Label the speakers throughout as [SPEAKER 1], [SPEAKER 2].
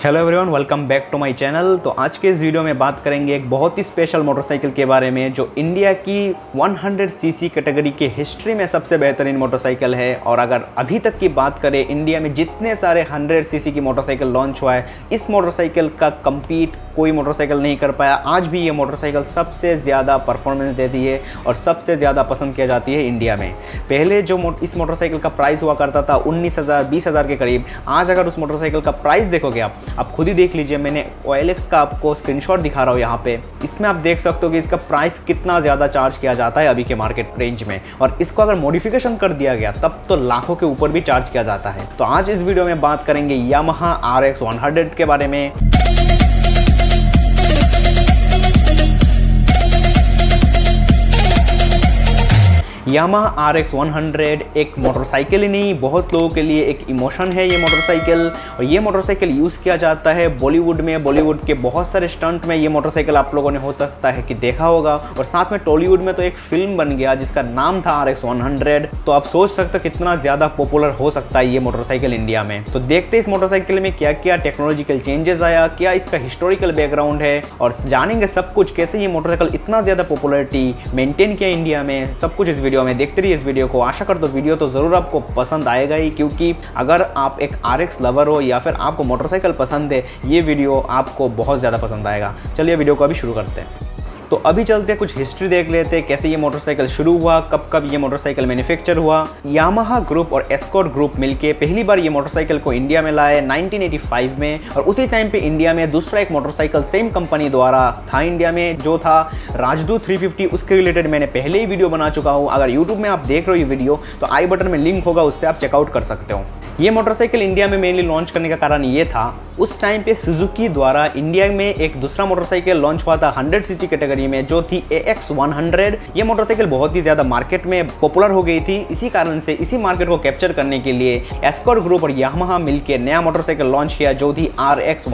[SPEAKER 1] Hello everyone welcome back to my channel तो आज के इस वीडियो में बात करेंगे एक बहुत ही स्पेशल मोटरसाइकिल के बारे में, जो इंडिया की 100 सीसी कैटेगरी के हिस्ट्री में सबसे बेहतरीन मोटरसाइकिल है। और अगर अभी तक की बात करें इंडिया में जितने सारे 100 सीसी की मोटरसाइकिल लॉन्च हुआ है, इस मोटरसाइकिल का कम्पीट कोई मोटरसाइकिल नहीं कर पाया। आज भी ये मोटरसाइकिल सबसे ज़्यादा परफॉर्मेंस देती है और सबसे ज़्यादा पसंद किया जाती है इंडिया में। पहले जो इस मोटरसाइकिल का प्राइस हुआ करता था उन्नीस हज़ार के करीब। आज अगर उस मोटरसाइकिल का प्राइस देखोगे आप आप खुद ही देख लीजिए, मैंने ओएलएक्स का आपको स्क्रीनशॉट दिखा रहा हूँ यहाँ पे। इसमें आप देख सकते हो कि इसका प्राइस कितना ज़्यादा चार्ज किया जाता है अभी के मार्केट रेंज में। और इसको अगर मॉडिफिकेशन कर दिया गया, तब तो लाखों के ऊपर भी चार्ज किया जाता है। तो आज इस वीडियो में बात करेंगे यामहा आर एक्स के बारे में। यामा आर एक्स एक मोटरसाइकिल ही नहीं, बहुत लोगों के लिए एक इमोशन है ये मोटरसाइकिल और ये मोटरसाइकिल यूज़ किया जाता है बॉलीवुड में बॉलीवुड के बहुत सारे स्टंट में ये मोटरसाइकिल आप लोगों ने हो सकता है कि देखा होगा। और साथ में टॉलीवुड में तो एक फ़िल्म बन गया जिसका नाम था आर एक्स तो आप सोच सकते हो कितना ज़्यादा पॉपुलर हो सकता है ये मोटरसाइकिल इंडिया में। तो देखते इस मोटरसाइकिल में क्या क्या टेक्नोलॉजिकल चेंजेस आया, क्या इसका हिस्टोरिकल बैकग्राउंड है, और जानेंगे सब कुछ कैसे ये मोटरसाइकिल इतना ज़्यादा पॉपुलरिटी मेंटेन किया इंडिया में, सब कुछ इस वीडियो वीडियो में देखते रहिए इस वीडियो को। आशा कर दो वीडियो तो ज़रूर आपको पसंद आएगा ही, क्योंकि अगर आप एक आरएक्स लवर हो या फिर आपको मोटरसाइकिल पसंद है, ये वीडियो आपको बहुत ज़्यादा पसंद आएगा। चलिए वीडियो को अभी शुरू करते हैं। तो अभी चलते कुछ हिस्ट्री देख लेते हैं, कैसे ये मोटरसाइकिल शुरू हुआ, कब कब ये मोटरसाइकिल मैन्युफैक्चर हुआ। यामाहा ग्रुप और एस्कॉट ग्रुप मिलके पहली बार ये मोटरसाइकिल को इंडिया में लाए 1985 में, और उसी टाइम पे इंडिया में दूसरा एक मोटरसाइकिल सेम कंपनी द्वारा था इंडिया में, जो था राजदूत 350 उसके रिलेटेड मैंने पहले ही वीडियो बना चुका हूँ। अगर यूट्यूब में आप देख रहे हो ये वीडियो तो आई बटन में लिंक होगा, उससे आप चेकआउट कर सकते हो। ये मोटरसाइकिल इंडिया में मेनली लॉन्च करने का कारण ये था, उस टाइम पे सुजुकी द्वारा इंडिया में एक दूसरा मोटरसाइकिल लॉन्च हुआ था 100 सीसी कैटेगरी में, जो थी ए एक्स ये मोटरसाइकिल बहुत ही ज़्यादा मार्केट में पॉपुलर हो गई थी। इसी कारण से, इसी मार्केट को कैप्चर करने के लिए एस्कॉर ग्रुप और यामाहा मिलकर नया मोटरसाइकिल लॉन्च किया, जो थी आर एक्स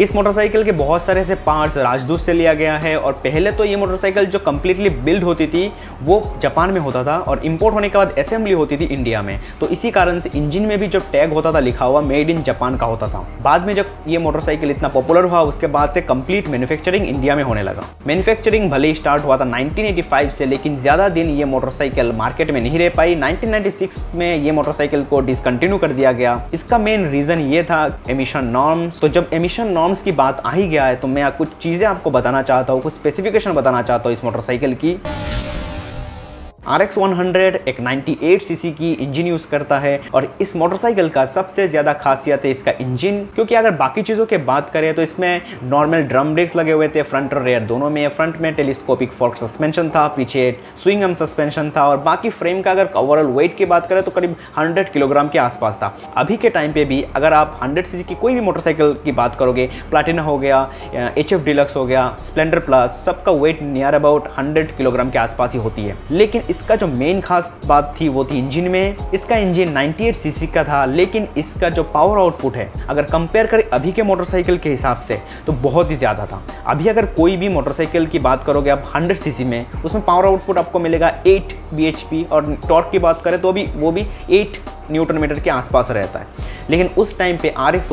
[SPEAKER 1] इस मोटरसाइकिल के बहुत सारे से पार्ट्स राजदूत से लिया गया है और पहले तो ये मोटरसाइकिल जो कंप्लीटली बिल्ड होती थी, वो जापान में होता था और इम्पोर्ट होने के बाद असेंबली होती थी इंडिया में। तो इसी कारण से इंजन में भी जो टैग होता था, लिखा हुआ मेड इन जापान का होता था। बाद में जब ये मोटरसाइकिल इतना पॉपुलर हुआ, उसके बाद से कंप्लीट मैन्युफैक्चरिंग इंडिया में होने लगा। मैन्युफैक्चरिंग भले ही स्टार्ट हुआ था 1985 से, लेकिन ज़्यादा दिन ये मोटरसाइकिल मार्केट में नहीं रह पाई। 1996 में ये मोटरसाइकिल को डिसकंटिन्यू कर दिया गया। इसका मेन रीज़न ये था एमिशन नॉर्म्स तो जब एमिशन नॉर्म्स की बात आ ही गया है तो मैं कुछ चीज़ें आपको बताना चाहता हूँ, कुछ स्पेसिफिकेशन बताना चाहता हूँ इस मोटरसाइकिल की। आर एक्स एक 98 सीसी की इंजन यूज़ करता है और इस मोटरसाइकिल का सबसे ज़्यादा खासियत है इसका इंजन, क्योंकि अगर बाकी चीज़ों के बात करें तो इसमें नॉर्मल ड्रम ब्रेक्स लगे हुए थे, फ्रंट और रेयर दोनों में। फ्रंट में टेलीस्कोपिक फोर्क सस्पेंशन था, पीछे स्विंगम सस्पेंशन था और बाकी फ्रेम का अगर ओवरऑल वेट की बात करें तो करीब हंड्रेड किलोग्राम के आसपास था। अभी के टाइम पे भी अगर आप हंड्रेड सी की कोई भी मोटरसाइकिल की बात करोगे प्लाटिना हो गया एच एफ़ डिलक्स हो गया स्प्लेंडर प्लस सबका weight near about hundred kilogram के आसपास ही होती है। लेकिन इसका जो मेन खास बात थी, वो थी इंजन में। इसका इंजन 98 सीसी का था, लेकिन इसका जो पावर आउटपुट है, अगर कंपेयर करें अभी के मोटरसाइकिल के हिसाब से तो बहुत ही ज़्यादा था। अभी अगर कोई भी मोटरसाइकिल की बात करोगे आप 100 सीसी में, उसमें पावर आउटपुट आपको मिलेगा 8 बीएचपी और टॉर्क की बात करें तो अभी वो भी 8 न्यूटन मीटर के आसपास रहता है। लेकिन उस टाइम पे आर एक्स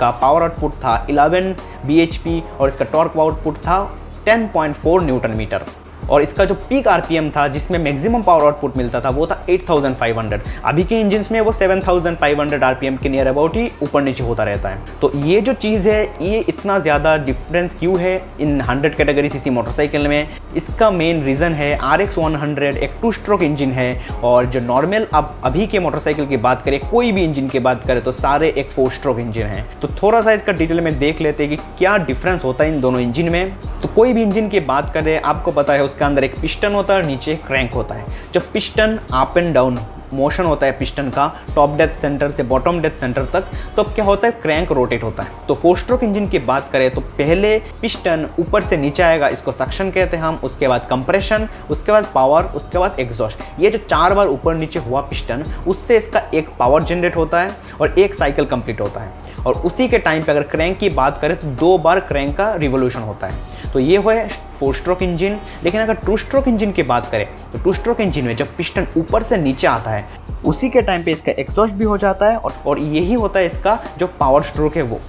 [SPEAKER 1] का पावर आउटपुट था 11 बी और इसका टॉर्क आउटपुट था 10.4 न्यूटन मीटर और इसका जो पीक आरपीएम था, जिसमें मैक्सिमम पावर आउटपुट मिलता था, वो था 8500 अभी के इंजन में वो 7500 आरपीएम के नियर अबाउट ही ऊपर नीचे होता रहता है। तो ये जो चीज़ है, ये इतना ज़्यादा डिफरेंस क्यों है इन 100 कैटेगरी सीसी मोटरसाइकिल में? इसका मेन रीज़न है आर एक्स एक टू स्ट्रोक इंजन है, और जो नॉर्मल अब अभी के मोटरसाइकिल की बात करें, कोई भी इंजन की बात करें तो सारे एक फोर स्ट्रोक इंजन है। तो थोड़ा सा इसका डिटेल में देख लेते हैं कि क्या डिफरेंस होता है इन दोनों इंजन में। तो कोई भी इंजन की बात करें, आपको पता है अंदर एक पिस्टन होता है और नीचे क्रैंक होता है। जब piston up and down motion होता है पिस्टन का टॉप डेथ सेंटर से बॉटम डेथ सेंटर तक तो क्या होता है? क्रैंक रोटेट होता है। तो फोर स्ट्रोक इंजन की बात करें तो पहले पिस्टन ऊपर से नीचे आएगा, इसको सक्शन कहते हैं हम, उसके बाद कंप्रेशन उसके बाद पावर उसके बाद एग्जॉस्ट ये जो चार बार ऊपर नीचे हुआ पिस्टन, उससे इसका एक पावर जनरेट होता है और एक साइकिल कंप्लीट होता है। और उसी के टाइम पर अगर क्रैंक की बात करें तो दो बार क्रैंक का रिवोल्यूशन होता है। तो ये हुआ फोर स्ट्रोक इंजन। लेकिन अगर टू स्ट्रोक इंजन की बात करें तो टू स्ट्रोक इंजन में जब पिस्टन ऊपर से नीचे आता है, उसी के टाइम पे इसका एक्सॉस्ट भी हो जाता है और और यही होता है इसका जो पावर स्ट्रोक है वो।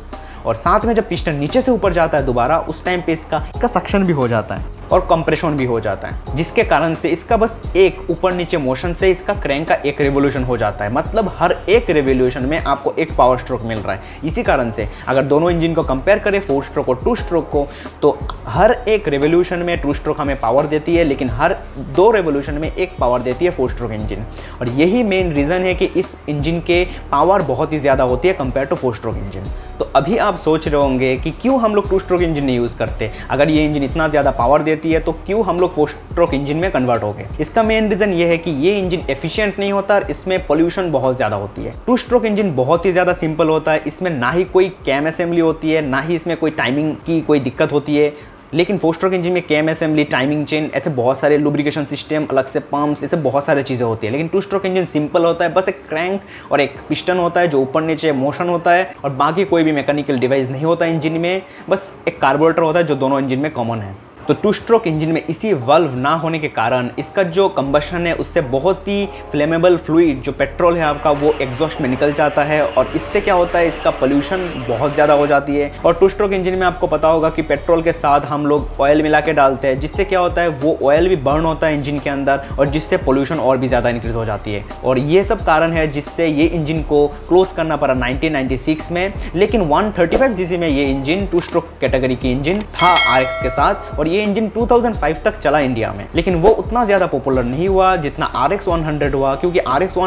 [SPEAKER 1] और साथ में जब पिस्टन नीचे से ऊपर जाता है दोबारा, उस टाइम पे इसका इसका सक्शन भी हो जाता है। और कंप्रेशन भी हो जाता है, जिसके कारण से इसका बस एक ऊपर नीचे मोशन से इसका क्रैंक का एक रेवोल्यूशन हो जाता है। मतलब हर एक रेवोल्यूशन में आपको एक पावर स्ट्रोक मिल रहा है। इसी कारण से अगर दोनों इंजन को कंपेयर करें फोर स्ट्रोक और टू स्ट्रोक को तो हर एक रेवोल्यूशन में टू स्ट्रोक हमें पावर देती है, लेकिन हर दो रेवोल्यूशन में एक पावर देती है फोर स्ट्रोक इंजन और यही मेन रीज़न है कि इस इंजन के पावर बहुत ही ज़्यादा होती है compare to four stroke engine तो अभी आप सोच रहे होंगे कि क्यों हम लोग टू स्ट्रोक इंजन नहीं यूज़ करते? अगर ये इंजन इतना ज़्यादा पावर देती है तो क्यों हम लोग फोर स्ट्रोक इंजन में कन्वर्ट हो गए? इसका मेन रीज़न ये है कि ये इंजन एफिशिएंट नहीं होता और इसमें पोल्यूशन बहुत ज़्यादा होती है। टू स्ट्रोक इंजन बहुत ही ज़्यादा सिंपल होता है। इसमें ना ही कोई कैम असेंबली होती है, ना ही इसमें कोई टाइमिंग की कोई दिक्कत होती है। लेकिन फोर स्ट्रोक इंजन में कैम असेंबली टाइमिंग चेन ऐसे बहुत सारे लुब्रिकेशन सिस्टम अलग से पम्प्स ऐसे बहुत सारी चीज़ें होती है। लेकिन टू स्ट्रोक इंजन सिंपल होता है, बस एक क्रैंक और एक पिस्टन होता है जो ऊपर नीचे मोशन होता है और बाकी कोई भी मैकेनिकल डिवाइस नहीं होता इंजन में। बस एक कार्बोरेटर होता है जो दोनों इंजन में कॉमन है। तो टू स्ट्रोक इंजन में इसी वल्व ना होने के कारण इसका जो कंबशन है, उससे बहुत ही फ्लेमेबल फ्लूड जो पेट्रोल है आपका, वो एग्जॉस्ट में निकल जाता है और इससे क्या होता है, इसका पोल्यूशन बहुत ज़्यादा हो जाती है। और टू स्ट्रोक इंजन में आपको पता होगा कि पेट्रोल के साथ हम लोग ऑयल मिला के डालते हैं, जिससे क्या होता है, वो ऑयल भी बर्न होता है इंजन के अंदर और जिससे पोल्यूशन और भी ज़्यादा इंक्रीज हो जाती है। और ये सब कारण है जिससे ये इंजन को क्लोज करना पड़ा 1996 में। लेकिन 135 सीसी में ये इंजन टू स्ट्रोक कैटेगरी की इंजन था RX के साथ और ये इंजन 2005 तक चला इंडिया में। लेकिन वो उतना ज़्यादा पॉपुलर नहीं हुआ जितना आर एक्स हुआ क्योंकि आर एक्स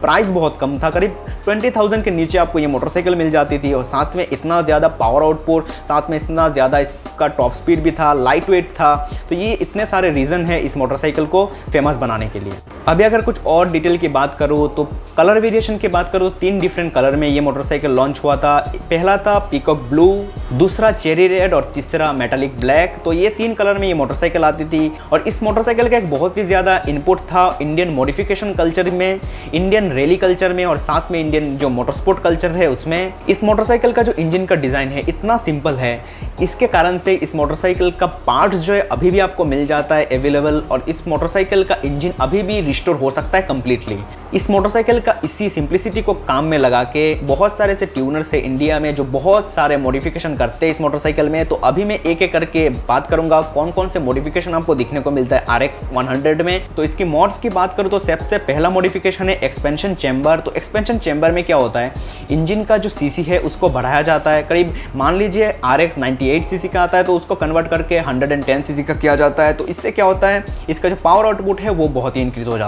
[SPEAKER 1] प्राइस बहुत कम था। करीब 20,000 के नीचे आपको ये मोटरसाइकिल मिल जाती थी और साथ में इतना ज़्यादा पावर आउटपुट साथ में इतना ज़्यादा इसका टॉप स्पीड भी था लाइट वेट था। तो ये इतने सारे रीज़न है इस मोटरसाइकिल को फ़ेमस बनाने के लिए। अभी अगर कुछ और डिटेल की बात करूँ तो कलर वेरिएशन की बात करूँ, तीन डिफरेंट कलर में ये मोटरसाइकिल लॉन्च हुआ था। पहला था पिकअप ब्लू दूसरा चेरी रेड और तीसरा मेटालिक ब्लैक तो ये तीन कलर में ये मोटरसाइकिल आती थी। और इस मोटरसाइकिल का एक बहुत ही ज़्यादा इनपुट था इंडियन मॉडिफिकेशन कल्चर में इंडियन रैली कल्चर में और साथ में इंडियन जो मोटरस्पोर्ट कल्चर है उसमें। इस मोटरसाइकिल का जो इंजन का डिज़ाइन है, इतना सिंपल है। इसके कारण से इस मोटरसाइकिल का पार्ट्स जो है, अभी भी आपको मिल जाता है अवेलेबल और इस मोटरसाइकिल का इंजन अभी भी रिस्टोर हो सकता है कंप्लीटली इस मोटरसाइकिल का इसी सिंप्लिसिटी को काम में लगा के बहुत सारे से ट्यूनर्स है इंडिया में जो बहुत सारे मॉडिफिकेशन करते हैं इस मोटरसाइकिल में। तो अभी मैं एक एक करके बात करूँगा कौन कौन से मॉडिफिकेशन आपको दिखने को मिलता है आर एक्स में। तो इसकी मॉड्स की बात करूँ तो सबसे पहला मॉडिफिकेशन है एक्सपेंशन चैम्बर तो एक्सपेंशन चैम्बर में क्या होता है? इंजन का जो सी है, उसको बढ़ाया जाता है। करीब मान लीजिए आर एक्स का आता है तो उसको कन्वर्ट करके हंड्रेड एंड का किया जाता है। तो इससे क्या होता है? इसका जो पावर आउटपुट है, वो बहुत ही इंक्रीज हो जाता है।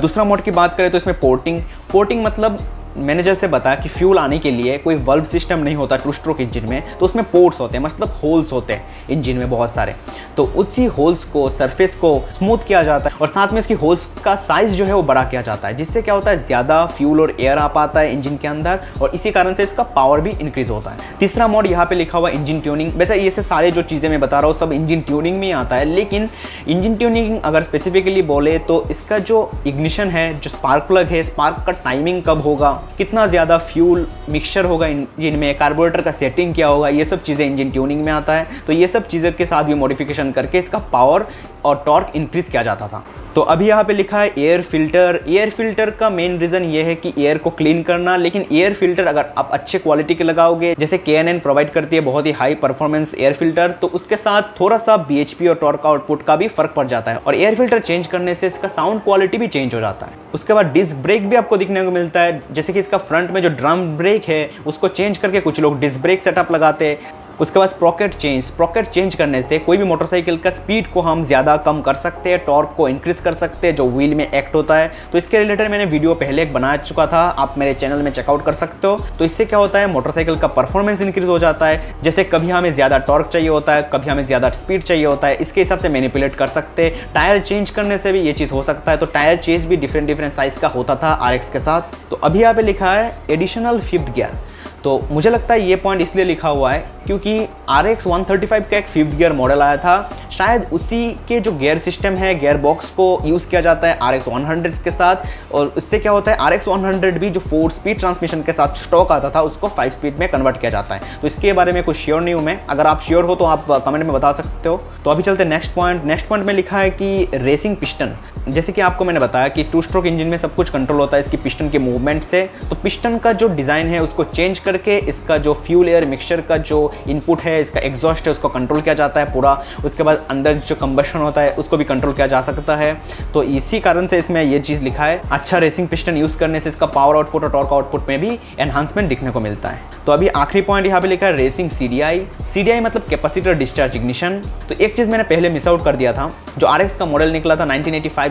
[SPEAKER 1] दूसरा मोड की बात करें तो इसमें पोर्टिंग पोर्टिंग मतलब मैंने से बताया कि फ्यूल आने के लिए कोई वल्व सिस्टम नहीं होता टू स्ट्रोक इंजन में तो उसमें पोर्ट्स होते हैं मतलब होल्स होते हैं इंजन में बहुत सारे। तो उसी होल्स को सरफेस को स्मूथ किया जाता है और साथ में उसकी होल्स का साइज़ जो है वो बड़ा किया जाता है, जिससे क्या होता है, ज़्यादा फ्यूल और एयर आ पाता है इंजन के अंदर और इसी कारण से इसका पावर भी इंक्रीज होता है। तीसरा मोड यहाँ पे लिखा हुआ इंजन ट्यूनिंग वैसे ये सारे जो चीज़ें मैं बता रहा हूँ, सब इंजन ट्यूनिंग में ही आता है, लेकिन इंजन ट्यूनिंग अगर स्पेसिफिकली बोले तो इसका जो इग्निशन है, जो स्पार्क प्लग है स्पार्क का टाइमिंग कब होगा कितना ज़्यादा फ्यूल मिक्सचर होगा इंजन में कार्बोरेटर का सेटिंग क्या होगा, ये सब चीज़ें इंजन ट्यूनिंग में आता है। तो ये सब चीज़ों के साथ भी मॉडिफिकेशन करके इसका पावर और टॉर्क इंक्रीज किया जाता था। तो अभी यहाँ पे लिखा है एयर फ़िल्टर एयर फ़िल्टर का मेन रीज़न ये है कि एयर को क्लीन करना, लेकिन एयर फ़िल्टर अगर आप अच्छे क्वालिटी के लगाओगे, जैसे के प्रोवाइड करती है बहुत ही हाई परफॉर्मेंस एयर फ़िल्टर तो उसके साथ थोड़ा सा बीएचपी और टॉर्क आउटपुट का भी फ़र्क पड़ जाता है और एयर फ़िल्टर चेंज करने से इसका साउंड क्वालिटी भी चेंज हो जाता है। उसके बाद डिस्क ब्रेक भी आपको दिखने को मिलता है, जैसे कि इसका फ्रंट में जो ड्रम ब्रेक है, उसको चेंज करके कुछ लोग डिस्क ब्रेक सेटअप लगाते हैं। उसके बाद स्प्रॉकेट चेंज स्प्रॉकेट चेंज करने से कोई भी मोटरसाइकिल का स्पीड को हम ज़्यादा कम कर सकते हैं टॉर्क को इंक्रीज कर सकते हैं, जो व्हील में एक्ट होता है। तो इसके रिलेटेड मैंने वीडियो पहले एक बना चुका था, आप मेरे चैनल में चेकआउट कर सकते हो। तो इससे क्या होता है मोटरसाइकिल का परफॉर्मेंस इंक्रीज हो जाता है। जैसे कभी हमें ज़्यादा टॉर्क चाहिए होता है, कभी हमें ज़्यादा स्पीड चाहिए होता है, इसके हिसाब से मैनिपुलेट कर सकते हैं। टायर चेंज करने से भी ये चीज़ हो सकता है। तो टायर चेंज भी डिफरेंट डिफरेंट साइज़ का होता था आरएक्स के साथ। तो अभी यहाँ पे लिखा है एडिशनल फिफ्थ गियर तो मुझे लगता है ये पॉइंट इसलिए लिखा हुआ है क्योंकि R X one thirty five का एक फिफ्थ गियर मॉडल आया था। शायद उसी के जो गियर सिस्टम है गियर बॉक्स को यूज़ किया जाता है आर एक्स वन हंड्रेड के साथ और उससे क्या होता है आर एक्स वन हंड्रेड भी जो फोर स्पीड ट्रांसमिशन के साथ स्टॉक आता था, उसको फाइव स्पीड में कन्वर्ट किया जाता है। तो इसके बारे में कुछ श्योर नहीं हूँ मैं। अगर आप श्योर हो तो आप कमेंट में बता सकते हो। तो अभी चलते नेक्स्ट पॉइंट नेक्स्ट पॉइंट में लिखा है कि रेसिंग पिस्टन जैसे कि आपको मैंने बताया कि टू स्ट्रोक इंजन में सब कुछ कंट्रोल होता है, इसकी पिस्टन के मूवमेंट से। तो पिस्टन का जो डिज़ाइन है, उसको चेंज करके इसका जो फ्यूल एयर मिक्सचर का जो इनपुट है, इसका एग्जॉस्ट है, उसको कंट्रोल किया जाता है पूरा। उसके बाद अंदर जो कंबशन होता है, उसको भी कंट्रोल किया जा सकता है। तो इसी कारण से इसमें यह चीज़ लिखा है अच्छा रेसिंग पिस्टन यूज़ करने से इसका पावर आउटपुट और टॉर्क आउटपुट में भी एनहांसमेंट दिखने को मिलता है। तो अभी आखिरी पॉइंट यहाँ पे लिखा है रेसिंग सी डी मतलब कैपेसिटर डिस्चार्ज इग्निशन तो एक चीज़ मैंने पहले मिस आउट कर दिया था, जो आर का मॉडल निकला था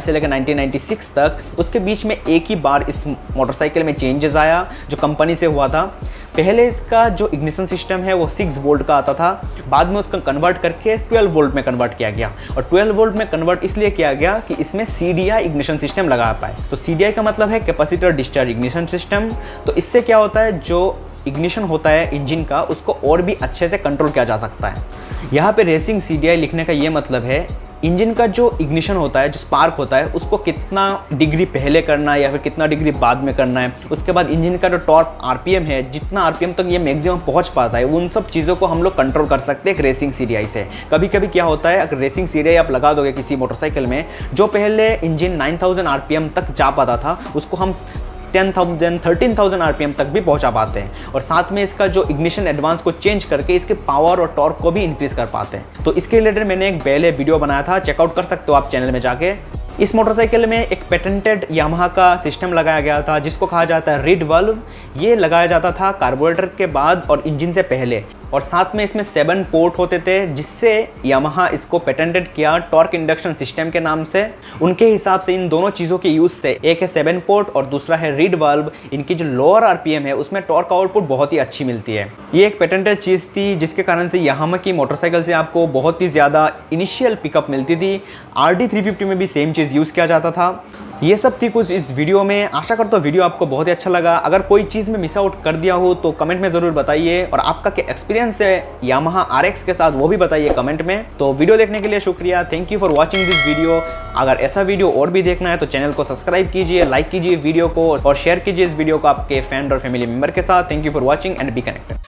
[SPEAKER 1] 1985 से लेकर 1996 तक, उसके बीच में एक ही बार इस मोटरसाइकिल में चेंजेस आया, जो कंपनी से हुआ था। पहले इसका जो इग्निशन सिस्टम है, वो सिक्स वोल्ट का आता था। बाद में उसका कन्वर्ट करके 12 वोल्ट में कन्वर्ट किया गया। और 12 वोल्ट में कन्वर्ट इसलिए किया गया कि इसमें सीडीआई इग्निशन सिस्टम लगा पाए। तो सीडीआई का मतलब है कैपेसिटर डिस्चार्ज इग्निशन सिस्टम तो इससे क्या होता है, जो इग्निशन होता है इंजन का, उसको और भी अच्छे से कंट्रोल किया जा सकता है। यहाँ पे रेसिंग सीडीआई लिखने का ये मतलब है इंजन का जो इग्निशन होता है, जो स्पार्क होता है, उसको कितना डिग्री पहले करना है या फिर कितना डिग्री बाद में करना है, उसके बाद इंजन का जो टॉर्क आरपीएम है, जितना आरपीएम तक ये मैक्सिमम पहुँच पाता है, उन सब चीज़ों को हम लोग कंट्रोल कर सकते हैं एक रेसिंग सीरियाई से। कभी कभी क्या होता है, अगर रेसिंग सीरियाई आप लगा दोगे किसी मोटरसाइकिल में, जो पहले इंजन नाइन थाउज़ेंड तक जा पाता था, उसको हम ten thousand thirteen thousand RPM तक भी पहुँचा पाते हैं और साथ में इसका जो इग्निशन एडवांस को चेंज करके इसके पावर और टॉर्क को भी इंक्रीज कर पाते हैं। तो इसके रिलेटेड मैंने एक पहले वीडियो बनाया था चेकआउट कर सकते हो आप चैनल में जाके। इस मोटरसाइकिल में एक पेटेंटेड यामाहा का सिस्टम लगाया गया था, जिसको कहा जाता है रिड वल्व ये लगाया जाता था कार्बोरेटर के बाद और इंजन से पहले। और साथ में इसमें सेवन पोर्ट होते थे, जिससे यामाहा इसको पेटेंटेड किया टॉर्क इंडक्शन सिस्टम के नाम से। उनके हिसाब से इन दोनों चीज़ों के यूज़ से, एक है सेवन पोर्ट और दूसरा है रीड वाल्व इनकी जो लोअर आरपीएम है, उसमें टॉर्क आउटपुट बहुत ही अच्छी मिलती है। ये एक पेटेंटेड चीज़ थी, जिसके कारण से यामाहा की मोटरसाइकिल से आपको बहुत ही ज़्यादा इनिशियल पिकअप मिलती थी। आर में भी सेम चीज़ यूज़ किया जाता था। ये सब थी कुछ इस वीडियो में। आशा करता हूँ वीडियो आपको बहुत ही अच्छा लगा। अगर कोई चीज़ में मिस आउट कर दिया हो तो कमेंट में ज़रूर बताइए। और आपका क्या एक्सपीरियंस है यामाहा आर के साथ, वो भी बताइए कमेंट में। तो वीडियो देखने के लिए शुक्रिया। Thank you for watching this video अगर ऐसा वीडियो और भी देखना है तो चैनल को सब्सक्राइब कीजिए लाइक कीजिए वीडियो को, और शेयर कीजिए इस वीडियो को आपके फ्रेंड और फैमिली मेंबर के साथ। Thank you for watching and be connected